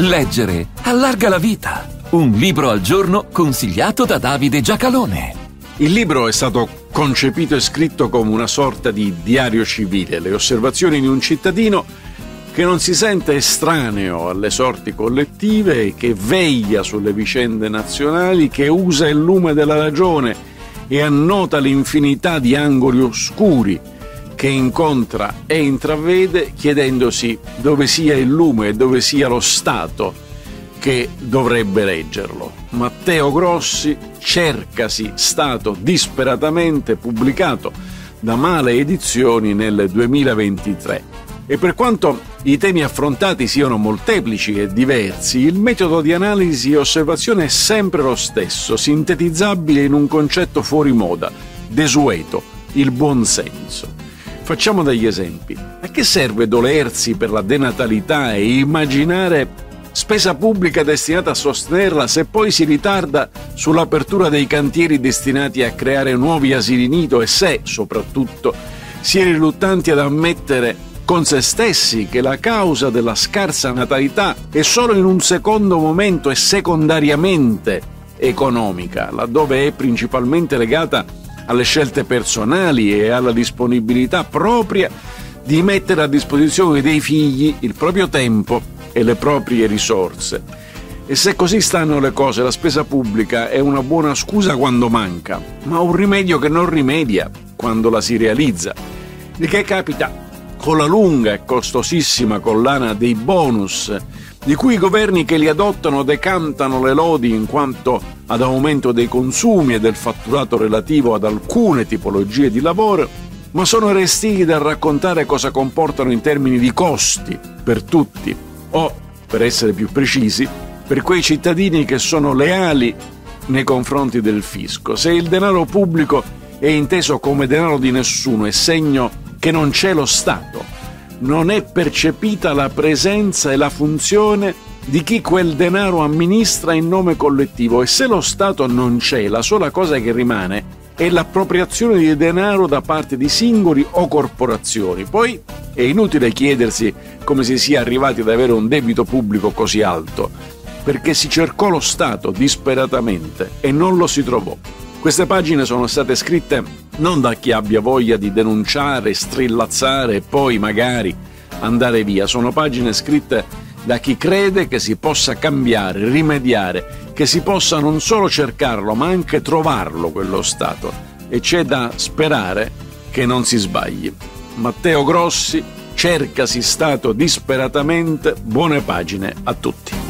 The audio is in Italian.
Leggere allarga la vita. Un libro al giorno consigliato da Davide Giacalone. Il libro è stato concepito e scritto come una sorta di diario civile, le osservazioni di un cittadino che non si sente estraneo alle sorti collettive, che veglia sulle vicende nazionali, che usa il lume della ragione e annota l'infinità di angoli oscuri che incontra e intravede chiedendosi dove sia il lume e dove sia lo Stato che dovrebbe leggerlo. Matteo Grossi, Cercasi Stato disperatamente pubblicato da Male Edizioni nel 2023. E per quanto i temi affrontati siano molteplici e diversi, il metodo di analisi e osservazione è sempre lo stesso, sintetizzabile in un concetto fuori moda, desueto, il buonsenso. Facciamo degli esempi. A che serve dolersi per la denatalità e immaginare spesa pubblica destinata a sostenerla se poi si ritarda sull'apertura dei cantieri destinati a creare nuovi asili nido e se, soprattutto, si è riluttanti ad ammettere con se stessi che la causa della scarsa natalità è solo in un secondo momento e secondariamente economica, laddove è principalmente legata alle scelte personali e alla disponibilità propria di mettere a disposizione dei figli il proprio tempo e le proprie risorse. E se così stanno le cose, la spesa pubblica è una buona scusa quando manca, ma un rimedio che non rimedia quando la si realizza. Di che capita con la lunga e costosissima collana dei bonus di cui i governi che li adottano decantano le lodi in quanto ad aumento dei consumi e del fatturato relativo ad alcune tipologie di lavoro, ma sono restiti da raccontare cosa comportano in termini di costi per tutti, o, per essere più precisi, per quei cittadini che sono leali nei confronti del fisco. Se il denaro pubblico è inteso come denaro di nessuno, è segno che non c'è lo Stato non è percepita la presenza e la funzione di chi quel denaro amministra in nome collettivo e se lo Stato non c'è, la sola cosa che rimane è l'appropriazione di denaro da parte di singoli o corporazioni. Poi è inutile chiedersi come si sia arrivati ad avere un debito pubblico così alto, perché si cercò lo Stato disperatamente e non lo si trovò. Queste pagine sono state scritte non da chi abbia voglia di denunciare, strillazzare e poi magari andare via, sono pagine scritte da chi crede che si possa cambiare, rimediare, che si possa non solo cercarlo ma anche trovarlo quello Stato e c'è da sperare che non si sbagli. Matteo Grossi, cercasi Stato disperatamente, buone pagine a tutti.